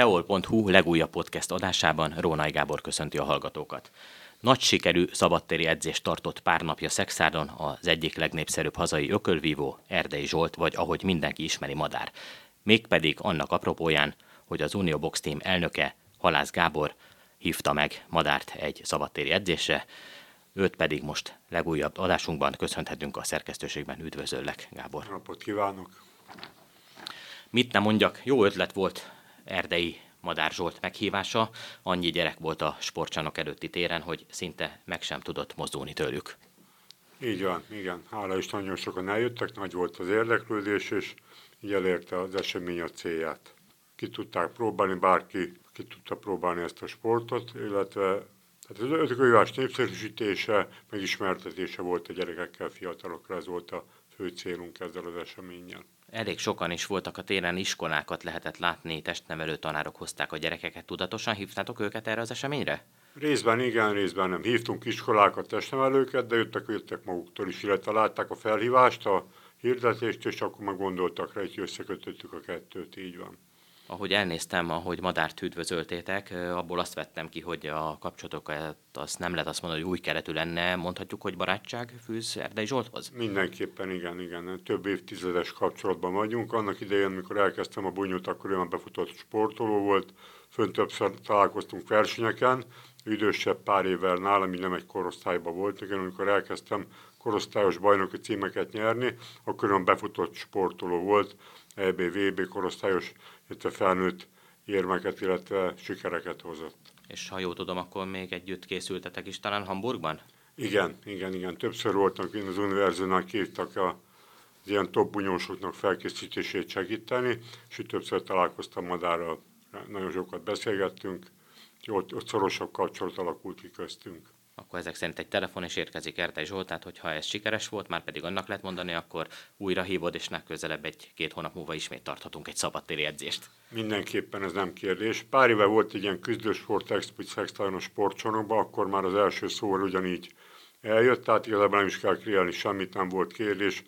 teol.hu legújabb podcast adásában Rónai Gábor köszönti a hallgatókat. Nagy sikerű szabadtéri edzést tartott pár napja Szexárdon az egyik legnépszerűbb hazai ökölvívó, Erdei Zsolt, vagy ahogy mindenki ismeri Madár. Mégpedig annak apropóján, hogy az Unió Box Team elnöke, Halász Gábor hívta meg Madárt egy szabadtéri edzésre, őt pedig most legújabb adásunkban köszönhetünk a szerkesztőségben. Üdvözöllek, Gábor! Napot kívánok! Mit nem mondjak, jó ötlet volt Erdei Madár Zsolt meghívása. Annyi gyerek volt a sportcsarnok előtti téren, hogy szinte meg sem tudott mozdulni tőlük. Így van, igen. Hála is nagyon sokan eljöttek, nagy volt az érdeklődés, és így elérte az esemény a célját. Ki tudták próbálni, bárki ki tudta próbálni ezt a sportot, illetve tehát az ötökőjívás népszerűsítése, megismertetése volt a gyerekekkel, fiatalokra, ez volt a fő célunk ezzel az eseménnyel. Elég sokan is voltak a téren, iskolákat lehetett látni, testnevelő tanárok hozták a gyerekeket. Tudatosan hívtátok őket erre az eseményre? Részben igen, részben nem. Hívtunk iskolákat, testnevelőket, de jöttek, jöttek maguktól is, illetve látták a felhívást, a hirdetést, és akkor meg gondoltak rá, hogy összekötöttük a kettőt, így van ahogy elnéztem, ahogy Madárt üdvözöltétek, abból azt vettem ki, hogy a kapcsolatokat azt nem lehet azt mondani, hogy új keretű lenne, mondhatjuk, hogy barátság fűz Erdei Zsolthoz? Mindenképpen igen, igen. Több évtizedes kapcsolatban vagyunk. Annak idején, amikor elkezdtem a bunyót, akkor olyan befutott sportoló volt, fönt többször találkoztunk versenyeken, idősebb pár évvel nálam, így nem egy korosztályban volt. Igen, amikor elkezdtem korosztályos bajnoki címeket nyerni, akkor olyan befutott sportoló volt, EB, VB korosztályos, illetve felnőtt érmeket, illetve sikereket hozott. És ha jól tudom, akkor még együtt készültetek is talán Hamburgban? Igen, igen, igen. Többször voltak, én az univerzumnak kívtak a, az ilyen top bunyósoknak felkészítését segíteni, és többször találkoztam Madárral, nagyon sokat beszélgettünk, ott, ott szorosabb kapcsolat alakult ki köztünk akkor ezek szerint egy telefon is érkezik Erdei Zsoltát, hogyha ez sikeres volt, már pedig annak lehet mondani, akkor újra hívod, és legközelebb egy-két hónap múlva ismét tarthatunk egy szabadtéri edzést. Mindenképpen ez nem kérdés. Pár éve volt egy ilyen küzdősport expo a sportcsarnokban, akkor már az első szóval ugyanígy eljött, tehát igazából nem is kell kreálni semmit, nem volt kérdés.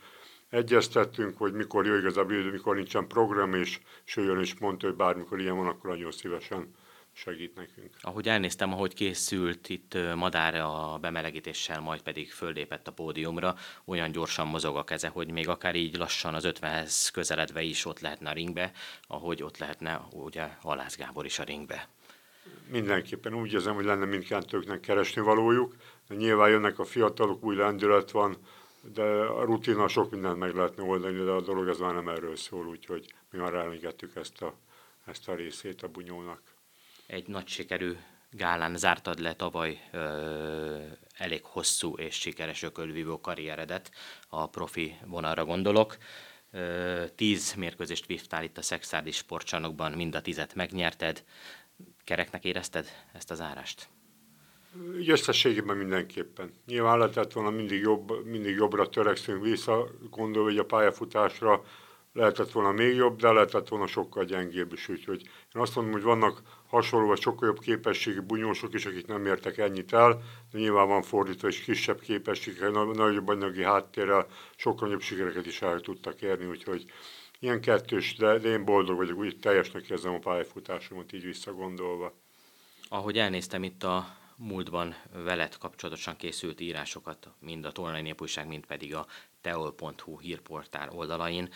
Egyeztettünk, hogy mikor jó igazából, mikor nincsen program, és, és ő és mondta, hogy bármikor ilyen van, akkor nagyon szívesen segít nekünk. Ahogy elnéztem, ahogy készült itt Madár a bemelegítéssel, majd pedig föllépett a pódiumra, olyan gyorsan mozog a keze, hogy még akár így lassan az 50-hez közeledve is ott lehetne a ringbe, ahogy ott lehetne ugye Halász Gábor is a ringbe. Mindenképpen úgy érzem, hogy lenne mindkettőknek keresni valójuk. De nyilván jönnek a fiatalok, új lendület van, de a rutina sok mindent meg lehetne oldani, de a dolog ez már nem erről szól, úgyhogy mi már elengedtük ezt a, ezt a részét a bunyónak egy nagy sikerű gálán zártad le tavaly ö, elég hosszú és sikeres ökölvívó karrieredet, a profi vonalra gondolok. Ö, tíz mérkőzést vívtál itt a Szexárdi sportcsarnokban, mind a tizet megnyerted. Kereknek érezted ezt az árást? Így összességében mindenképpen. Nyilván lehetett volna mindig, jobb, mindig jobbra törekszünk vissza, gondolva, hogy a pályafutásra lehetett volna még jobb, de lehetett volna sokkal gyengébb is. Úgyhogy én azt mondom, hogy vannak hasonló vagy sokkal jobb képességű bunyósok is, akik nem értek ennyit el, de nyilván van fordítva is kisebb képességek, nagyobb anyagi háttérrel sokkal nagyobb sikereket is el tudtak érni, úgyhogy ilyen kettős, de, de én boldog vagyok, úgy teljesnek érzem a pályafutásomat így visszagondolva. Ahogy elnéztem itt a múltban veled kapcsolatosan készült írásokat, mind a Tolnai Népújság, mind pedig a teol.hu hírportál oldalain,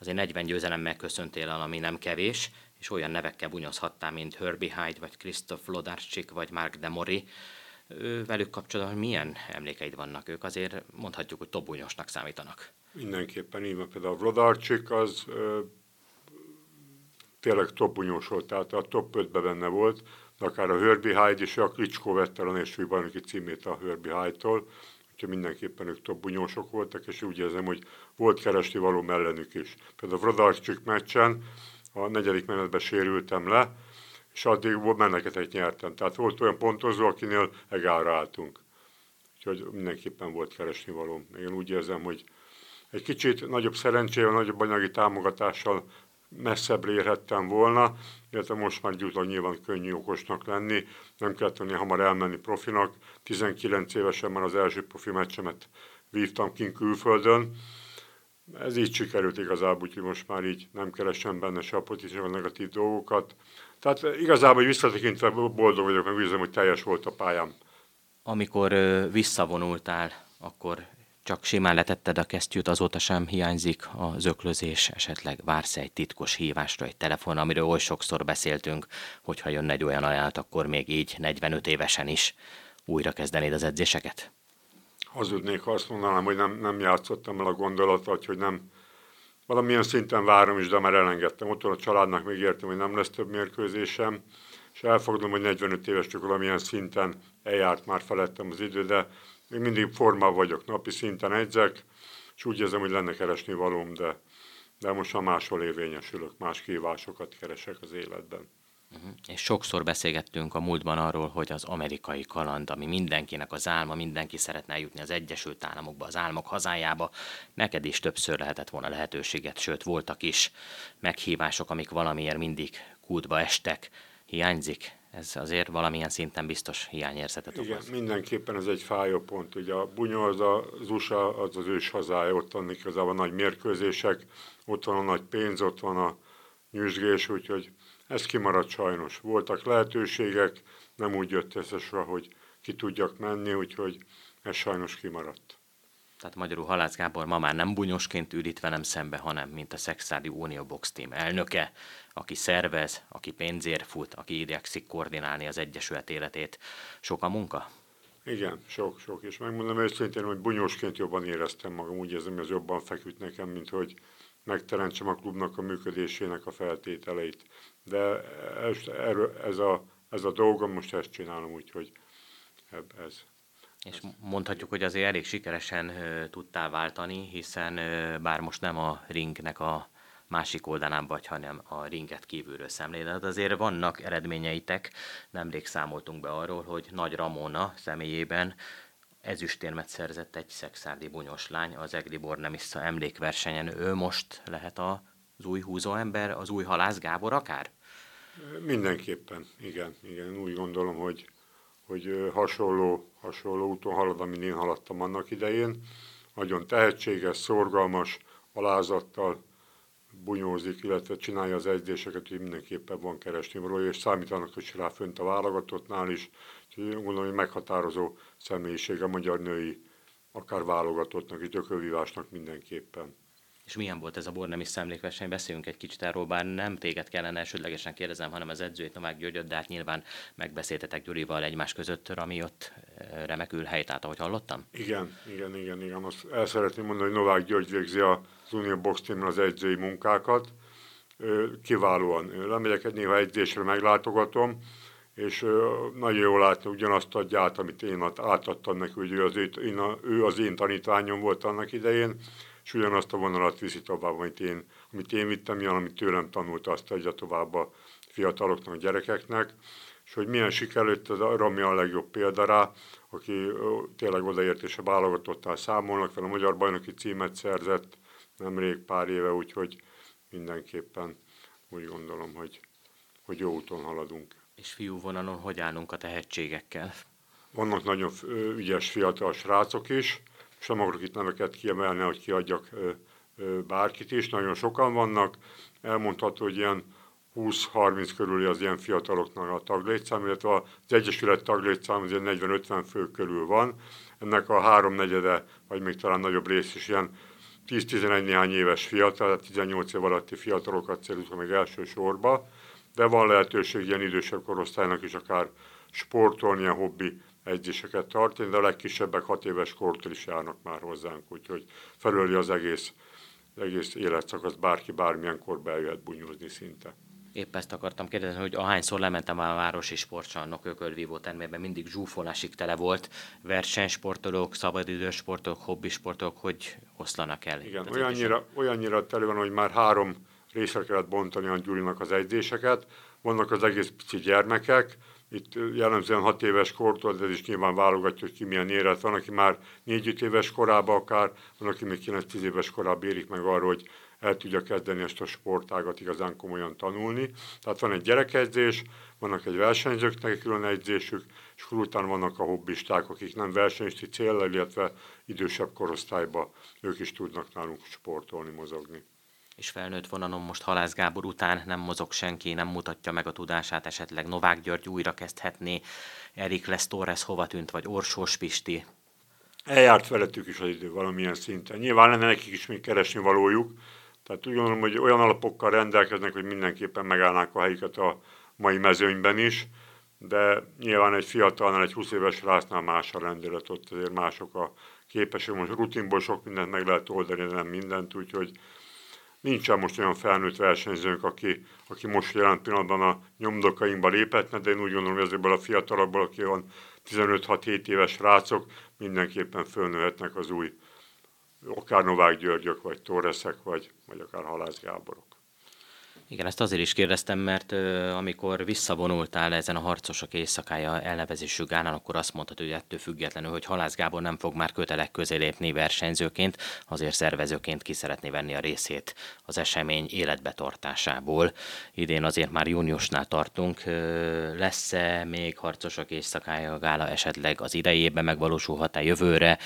azért 40 győzelemmel köszöntél el, ami nem kevés, és olyan nevekkel bunyozhattál, mint Herbie Hyde, vagy Christoph Lodarczyk, vagy Mark Demori. Velük kapcsolatban milyen emlékeid vannak? Ők azért mondhatjuk, hogy tobunyosnak számítanak. Mindenképpen így van. Például a az ö, tényleg tobunyos volt, tehát a top 5-ben benne volt, akár a Herbie Hyde és a Klitschko vette a bajnoki címét a Herbie Hyde-tól, úgyhogy mindenképpen ők top bunyósok voltak, és úgy érzem, hogy volt keresni való mellenük is. Például a Rodarcsik meccsen a negyedik menetben sérültem le, és addig meneketeket nyertem. Tehát volt olyan pontozó, akinél egálra álltunk. Úgyhogy mindenképpen volt keresni való. Én úgy érzem, hogy egy kicsit nagyobb szerencsével, nagyobb anyagi támogatással messzebbre érhettem volna, illetve most már gyújtlag nyilván könnyű okosnak lenni, nem kellett tenni hamar elmenni profinak. 19 évesen már az első profi meccsemet vívtam kint külföldön, ez így sikerült igazából, úgyhogy most már így nem keresem benne se a pozitív, a negatív dolgokat. Tehát igazából, hogy visszatekintve boldog vagyok, meg úgy hogy teljes volt a pályám. Amikor visszavonultál, akkor csak simán letetted a kesztyűt, azóta sem hiányzik a zöklözés, esetleg vársz egy titkos hívásra, egy telefon, amiről oly sokszor beszéltünk, hogyha jönne egy olyan ajánlat, akkor még így 45 évesen is újra kezdenéd az edzéseket? Hazudnék, ha azt mondanám, hogy nem, nem játszottam el a gondolatot, hogy nem, valamilyen szinten várom is, de már elengedtem. Ott a családnak még értem, hogy nem lesz több mérkőzésem, és elfogadom, hogy 45 éves csak valamilyen szinten eljárt már felettem az idő, de még mindig formában vagyok, napi szinten edzek, és úgy érzem, hogy lenne keresni valóm, de, de most már máshol érvényesülök, más kívásokat keresek az életben. Uh-huh. És sokszor beszélgettünk a múltban arról, hogy az amerikai kaland, ami mindenkinek az álma, mindenki szeretne eljutni az Egyesült Államokba, az álmok hazájába, neked is többször lehetett volna lehetőséget, sőt voltak is meghívások, amik valamiért mindig kútba estek. Hiányzik? Ez azért valamilyen szinten biztos hiányérzetet Igen, okoz. mindenképpen ez egy fájó pont. Ugye a Bunyó az az USA, az az ős hazája, ott van igazából nagy mérkőzések, ott van a nagy pénz, ott van a nyüzsgés, úgyhogy ez kimaradt sajnos. Voltak lehetőségek, nem úgy jött összesre, hogy ki tudjak menni, úgyhogy ez sajnos kimaradt. Tehát magyarul Halász Gábor ma már nem bunyosként ül itt velem szembe, hanem mint a Szexádi Unió Box Team elnöke, aki szervez, aki pénzért fut, aki igyekszik koordinálni az Egyesület életét. Sok a munka? Igen, sok, sok. És megmondom őszintén, hogy bunyósként jobban éreztem magam, úgy érzem, hogy ez jobban feküdt nekem, mint hogy megteremtsem a klubnak a működésének a feltételeit. De ez a, ez a dolgom, most ezt csinálom, úgyhogy ez. És mondhatjuk, hogy azért elég sikeresen tudtál váltani, hiszen bár most nem a ringnek a másik oldalán vagy, hanem a ringet kívülről szemléled. Azért vannak eredményeitek, nemrég számoltunk be arról, hogy Nagy Ramona személyében ezüstérmet szerzett egy szexárdi bunyos lány az Egri Bornemissa emlékversenyen. Ő most lehet az új húzóember, az új halász Gábor akár? Mindenképpen, igen, igen. Úgy gondolom, hogy, hogy hasonló, hasonló úton halad, amin én haladtam annak idején. Nagyon tehetséges, szorgalmas, alázattal bunyózik, illetve csinálja az edzéseket, hogy mindenképpen van keresni való, és számítanak is rá fönt a válogatottnál is. Úgyhogy gondolom, hogy meghatározó személyiség a magyar női, akár válogatottnak és gyökölvívásnak mindenképpen. És milyen volt ez a Bornemi szemlékverseny? Beszéljünk egy kicsit erről, bár nem téged kellene elsődlegesen kérdezem, hanem az edzőjét, Novák Györgyöt, de hát nyilván megbeszéltetek Gyurival egymás között, ami ott eh, remekül helytált, ahogy hallottam? Igen, igen, igen, igen. Azt el szeretném mondani, hogy Novák György végzi az Unió Box Team az edzői munkákat. Kiválóan. Lemegyek néha edzésre, meglátogatom, és nagyon jól látni ugyanazt adja át, amit én átadtam neki, hogy ő az, ő az én tanítványom volt annak idején, és ugyanazt a vonalat viszi tovább, amit én, amit én vittem, milyen, amit tőlem tanult, azt adja tovább a fiataloknak, a gyerekeknek, és hogy milyen sikerült, az Rami a legjobb példa rá, aki tényleg odaért és a válogatottál számolnak, fel a magyar bajnoki címet szerzett nemrég pár éve, úgyhogy mindenképpen úgy gondolom, hogy, hogy jó úton haladunk. És fiú vonalon hogy állunk a tehetségekkel? Vannak nagyon ügyes fiatal srácok is, sem akarok itt neveket kiemelni, hogy kiadjak bárkit is, nagyon sokan vannak. Elmondható, hogy ilyen 20-30 körüli az ilyen fiataloknak a taglétszám, illetve az Egyesület taglétszám az ilyen 40-50 fő körül van. Ennek a háromnegyede, vagy még talán nagyobb rész is ilyen 10-11 néhány éves fiatal, 18 év alatti fiatalokat célozunk meg elsősorba, de van lehetőség ilyen idősebb korosztálynak is akár sportolni, ilyen hobbi edzéseket tartani, de a legkisebbek 6 éves kortól is járnak már hozzánk, úgyhogy felöli az egész, az egész életszakasz, bárki bármilyen kor bejöhet bunyózni szinte. Épp ezt akartam kérdezni, hogy ahányszor lementem a városi sportcsarnok ökölvívó termében, mindig zsúfolásig tele volt versenysportolók, szabadidős sportolók, hobbisportolók, hogy oszlanak el. Igen, olyannyira, olyannyira tele van, hogy már három részre kellett bontani a Gyurinak az edzéseket. Vannak az egész pici gyermekek, itt jellemzően 6 éves kortól, de ez is nyilván válogatja, hogy ki milyen érett. Van, aki már 4 éves korában akár, van, aki még 9-10 éves korában érik meg arra, hogy el tudja kezdeni ezt a sportágat igazán komolyan tanulni. Tehát van egy gyerekedzés, vannak egy versenyzőknek külön edzésük, és akkor utána vannak a hobbisták, akik nem versenyzői célra, illetve idősebb korosztályban ők is tudnak nálunk sportolni, mozogni és felnőtt vonalon most Halász Gábor után nem mozog senki, nem mutatja meg a tudását, esetleg Novák György újra kezdhetné, Erik Les Torres hova tűnt, vagy Orsós Pisti? Eljárt velettük is az idő valamilyen szinten. Nyilván lenne nekik is még keresni valójuk, tehát úgy gondolom, hogy olyan alapokkal rendelkeznek, hogy mindenképpen megállnák a helyüket a mai mezőnyben is, de nyilván egy fiatalnál, egy 20 éves rásznál más a rendelet, ott azért mások a képesek. Most rutinból sok mindent meg lehet oldani, de nem mindent, úgyhogy nincsen most olyan felnőtt versenyzőnk, aki, aki most jelen pillanatban a nyomdokainkba léphetne, de én úgy gondolom, hogy ezekből a fiatalokból, aki van 15-6-7 éves rácok, mindenképpen fölnőhetnek az új, akár Novák Györgyök, vagy Torreszek, vagy, vagy akár Halász Gáborok. Igen, ezt azért is kérdeztem, mert uh, amikor visszavonultál ezen a harcosok éjszakája elnevezésű gálán, akkor azt mondtad, hogy ettől függetlenül, hogy Halász Gábor nem fog már kötelek közé lépni versenyzőként, azért szervezőként ki szeretné venni a részét az esemény életbetartásából. Idén azért már júniusnál tartunk. Lesz-e még harcosok éjszakája gála esetleg az idejében megvalósulhat-e jövőre?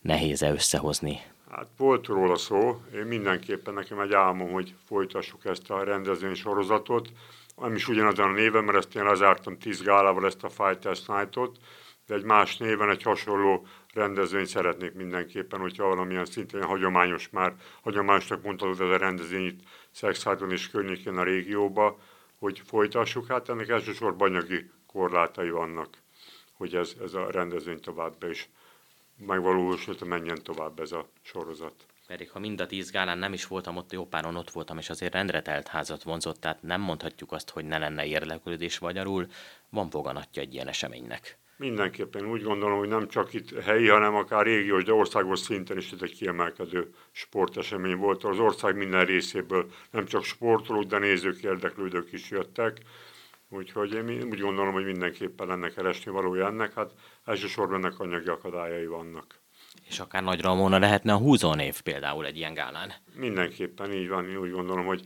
Nehéz-e összehozni Hát volt róla szó, én mindenképpen nekem egy álmom, hogy folytassuk ezt a rendezvény sorozatot. Nem is ugyanazon a néven, mert ezt én lezártam 10 gálával ezt a Fighters Night-ot, de egy más néven, egy hasonló rendezvényt szeretnék mindenképpen, hogyha valamilyen szintén hagyományos már, hagyományosnak mondhatod ez a rendezvény itt Szexhádon és környékén a régióba, hogy folytassuk. Hát ennek elsősorban anyagi korlátai vannak, hogy ez, ez a rendezvény továbbra is megvalósult, menjen tovább ez a sorozat. Pedig ha mind a tíz gálán nem is voltam ott, Jópáron ott voltam, és azért rendre telt házat vonzott, tehát nem mondhatjuk azt, hogy ne lenne érdeklődés magyarul, van foganatja egy ilyen eseménynek. Mindenképpen úgy gondolom, hogy nem csak itt helyi, hanem akár régiós, de országos szinten is ez egy kiemelkedő sportesemény volt. Az ország minden részéből nem csak sportolók, de nézők, érdeklődők is jöttek. Úgyhogy én úgy gondolom, hogy mindenképpen lenne keresni valója ennek, hát elsősorban ennek anyagi akadályai vannak. És akár Nagy Ramona lehetne a húzónév például egy ilyen gálán. Mindenképpen így van, én úgy gondolom, hogy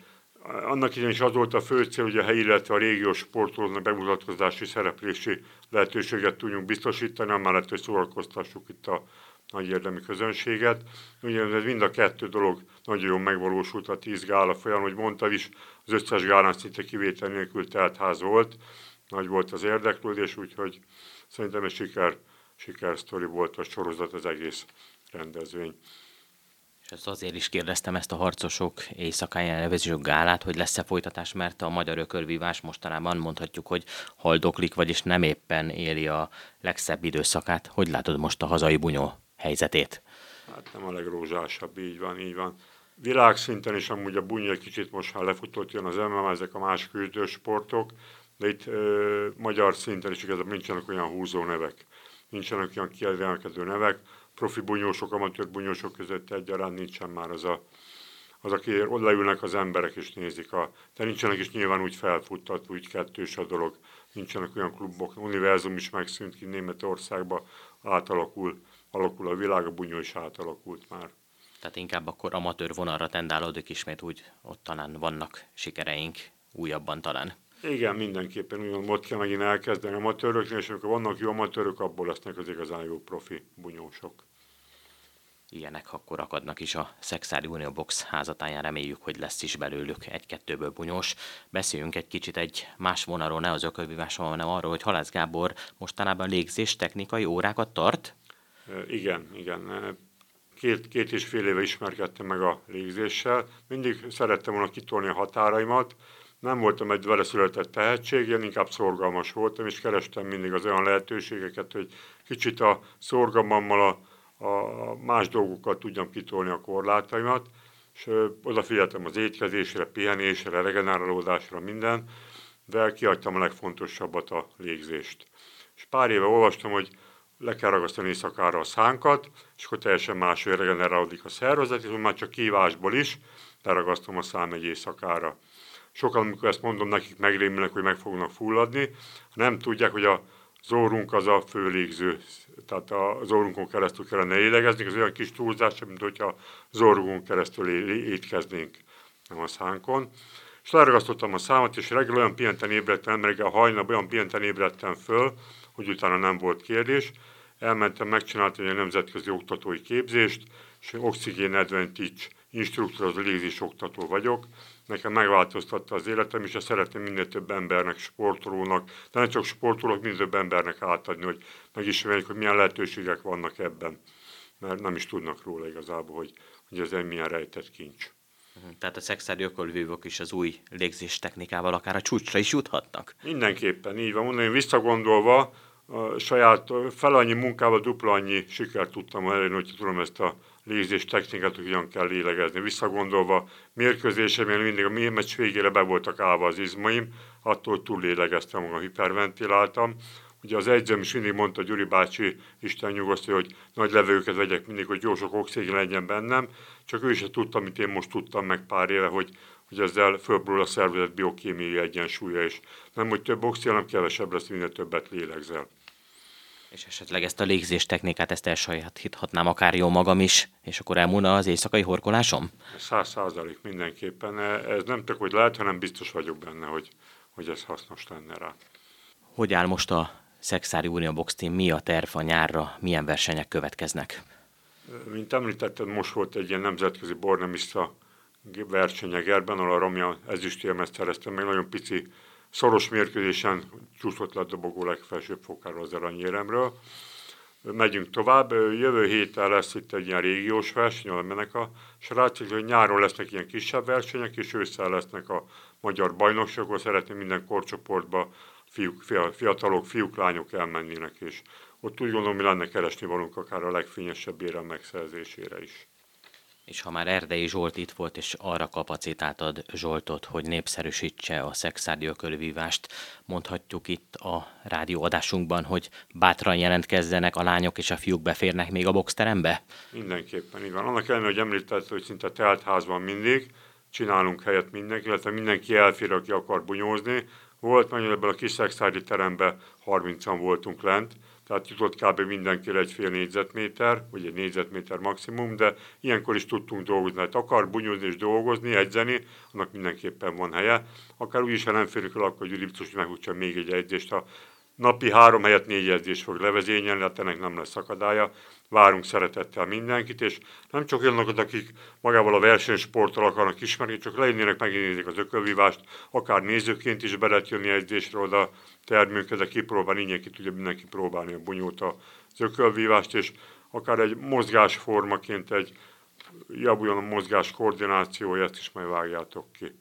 annak is az volt a fő cél, hogy a helyi, illetve a régiós sportolóknak bemutatkozási szereplési lehetőséget tudjunk biztosítani, amellett, hogy szórakoztassuk itt a nagy érdemi közönséget. Ugye ez mind a kettő dolog nagyon jól megvalósult a tíz gála folyam, hogy mondta is, az összes gálán szinte kivétel nélkül ház volt, nagy volt az érdeklődés, úgyhogy szerintem egy siker, siker sztori volt a sorozat, az egész rendezvény. És ezt azért is kérdeztem ezt a harcosok éjszakáján nevező gálát, hogy lesz-e folytatás, mert a magyar ökörvívás mostanában mondhatjuk, hogy haldoklik, vagyis nem éppen éli a legszebb időszakát. Hogy látod most a hazai bunyó helyzetét? Hát nem a legrózsásabb, így van, így van. Világszinten is amúgy a bunyó egy kicsit most már lefutott, jön az MMA, ezek a más sportok, de itt ö, magyar szinten is igazából nincsenek olyan húzó nevek, nincsenek olyan kiemelkedő nevek, profi bunyósok, amatőr bunyósok között egyaránt nincsen már az a, az, aki odaülnek az emberek és nézik. A, de nincsenek is nyilván úgy felfuttatva, úgy kettős a dolog. Nincsenek olyan klubok, univerzum is megszűnt ki Németországba, átalakul alakul a világ, a bunyó is átalakult már. Tehát inkább akkor amatőr vonalra tendálódik ismét úgy, ott talán vannak sikereink újabban talán. Igen, mindenképpen úgy ott kell megint elkezdeni amatőröknél, és amikor vannak jó amatőrök, abból lesznek az igazán jó profi bunyósok. Ilyenek akkor akadnak is a Szexári Unió Box házatáján, reméljük, hogy lesz is belőlük egy-kettőből bunyós. Beszéljünk egy kicsit egy más vonalról, ne az ökölvívásról, hanem arról, hogy Halász Gábor mostanában légzés technikai órákat tart, igen, igen. Két, két és fél éve ismerkedtem meg a légzéssel. Mindig szerettem volna kitolni a határaimat. Nem voltam egy vele született tehetség, én inkább szorgalmas voltam, és kerestem mindig az olyan lehetőségeket, hogy kicsit a szorgalmammal a, a más dolgokat tudjam kitolni a korlátaimat, és odafigyeltem az étkezésre, pihenésre, regenerálódásra, minden, de kiadtam a legfontosabbat, a légzést. És pár éve olvastam, hogy le kell ragasztani éjszakára a szánkat, és akkor teljesen máshogy regenerálódik a szervezet, és már csak kívásból is leragasztom a szám egy éjszakára. sokan, amikor ezt mondom, nekik megrémülnek, hogy meg fognak fulladni, nem tudják, hogy a zórunk az a főlégző, tehát a zórunkon keresztül kellene lélegezni, ez olyan kis túlzás, mint hogyha zórunkon keresztül étkeznénk, nem a szánkon. És leragasztottam a számat, és reggel olyan pihenten ébredtem, reggel hajnal olyan pihenten ébredtem föl, hogy utána nem volt kérdés. Elmentem, megcsináltam egy nemzetközi oktatói képzést, és oxigén advantage instruktor, az légzés oktató vagyok. Nekem megváltoztatta az életem, és ezt szeretném minél több embernek, sportolónak, de nem csak sportolók, minél több embernek átadni, hogy megismerjék, hogy milyen lehetőségek vannak ebben. Mert nem is tudnak róla igazából, hogy, hogy ez egy milyen rejtett kincs. Mhm. Tehát a szexári ökölvívók is az új légzés technikával akár a csúcsra is juthatnak? Mindenképpen, így van. Mondani, visszagondolva, a saját fel annyi munkával dupla annyi sikert tudtam elérni, hogy tudom ezt a légzés technikát, hogy hogyan kell lélegezni. Visszagondolva, mérkőzésemén mindig a meccs végére be voltak állva az izmaim, attól túl lélegeztem magam, hiperventiláltam. Ugye az edzőm is mindig mondta, Gyuri bácsi, Isten nyugosztja, hogy nagy levegőket vegyek mindig, hogy jó sok oxigén legyen bennem, csak ő is tudta, amit én most tudtam meg pár éve, hogy, hogy ezzel fölbrül a szervezet biokémiai egyensúlya, és nem, hogy több oxigén, hanem kevesebb lesz, minél többet lélegzel. És esetleg ezt a légzés technikát, ezt elsajátíthatnám akár jó magam is, és akkor elmúlna az éjszakai horkolásom? Száz százalék mindenképpen. Ez nem csak, hogy lehet, hanem biztos vagyok benne, hogy, hogy ez hasznos lenne rá. Hogy áll most a Szexári Unió Box Team, mi a terv a nyárra, milyen versenyek következnek? Mint említetted, most volt egy ilyen nemzetközi bornemista verseny Egerben, ahol a Romja ezüstérmet szereztem, meg nagyon pici szoros mérkőzésen csúszott le a dobogó legfelsőbb fokáról az aranyéremről. Megyünk tovább, jövő héten lesz itt egy ilyen régiós verseny, ahol mennek a srácok, hogy nyáron lesznek ilyen kisebb versenyek, és ősszel lesznek a magyar bajnokságok, szeretném minden korcsoportba fiúk, fiatalok, fiúk, lányok elmennének, és ott úgy gondolom, hogy lenne keresni valunk akár a legfényesebb érem megszerzésére is. És ha már Erdei Zsolt itt volt, és arra kapacitáltad Zsoltot, hogy népszerűsítse a szexárdi ökölvívást, mondhatjuk itt a rádióadásunkban, hogy bátran jelentkezzenek a lányok és a fiúk beférnek még a boxterembe? Mindenképpen, így van. Annak ellenére, hogy említett, hogy szinte telt házban mindig, csinálunk helyet mindenki, illetve mindenki elfér, aki akar bunyózni. Volt mondjuk ebben a kis szexárdi teremben 30-an voltunk lent, tehát jutott kb. mindenkire egy fél négyzetméter, vagy egy négyzetméter maximum, de ilyenkor is tudtunk dolgozni. Hát akar bunyózni és dolgozni, edzeni, annak mindenképpen van helye. Akár úgy is, ha nem férünk el, akkor Gyuri biztos, hogy még egy edzést. Ha napi három helyet négy edzés fog levezényelni, hát ennek nem lesz akadálya. Várunk szeretettel mindenkit, és nem csak olyanokat, akik magával a versenysporttal akarnak ismerni, csak lejönnének, megnézik az ökölvívást, akár nézőként is be lehet jönni edzésre oda termőket, de kipróbálni, ingyen ki tudja mindenki próbálni a bunyót, az ökölvívást, és akár egy mozgásformaként egy javuljon a mozgás koordinációja, ezt is majd vágjátok ki.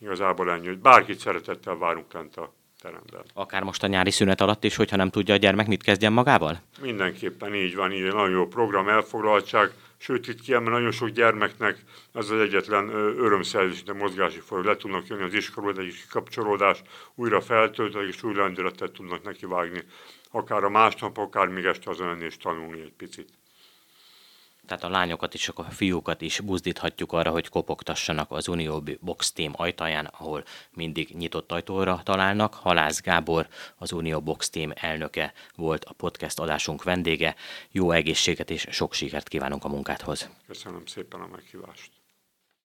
Igazából ennyi, hogy bárkit szeretettel várunk lent a teremben. Akár most a nyári szünet alatt is, hogyha nem tudja a gyermek, mit kezdjen magával? Mindenképpen így van, így nagyon jó program, elfoglaltság, sőt itt kiemel nagyon sok gyermeknek az az egyetlen örömszerzés, de mozgási folyó, le tudnak jönni az iskolába, egy kapcsolódás, újra feltölteni, és új lendületet tudnak neki vágni, akár a másnap, akár még este azon és tanulni egy picit tehát a lányokat is, a fiúkat is buzdíthatjuk arra, hogy kopogtassanak az Unió Box Team ajtaján, ahol mindig nyitott ajtóra találnak. Halász Gábor, az Unió Box Team elnöke volt a podcast adásunk vendége. Jó egészséget és sok sikert kívánunk a munkádhoz. Köszönöm szépen a meghívást.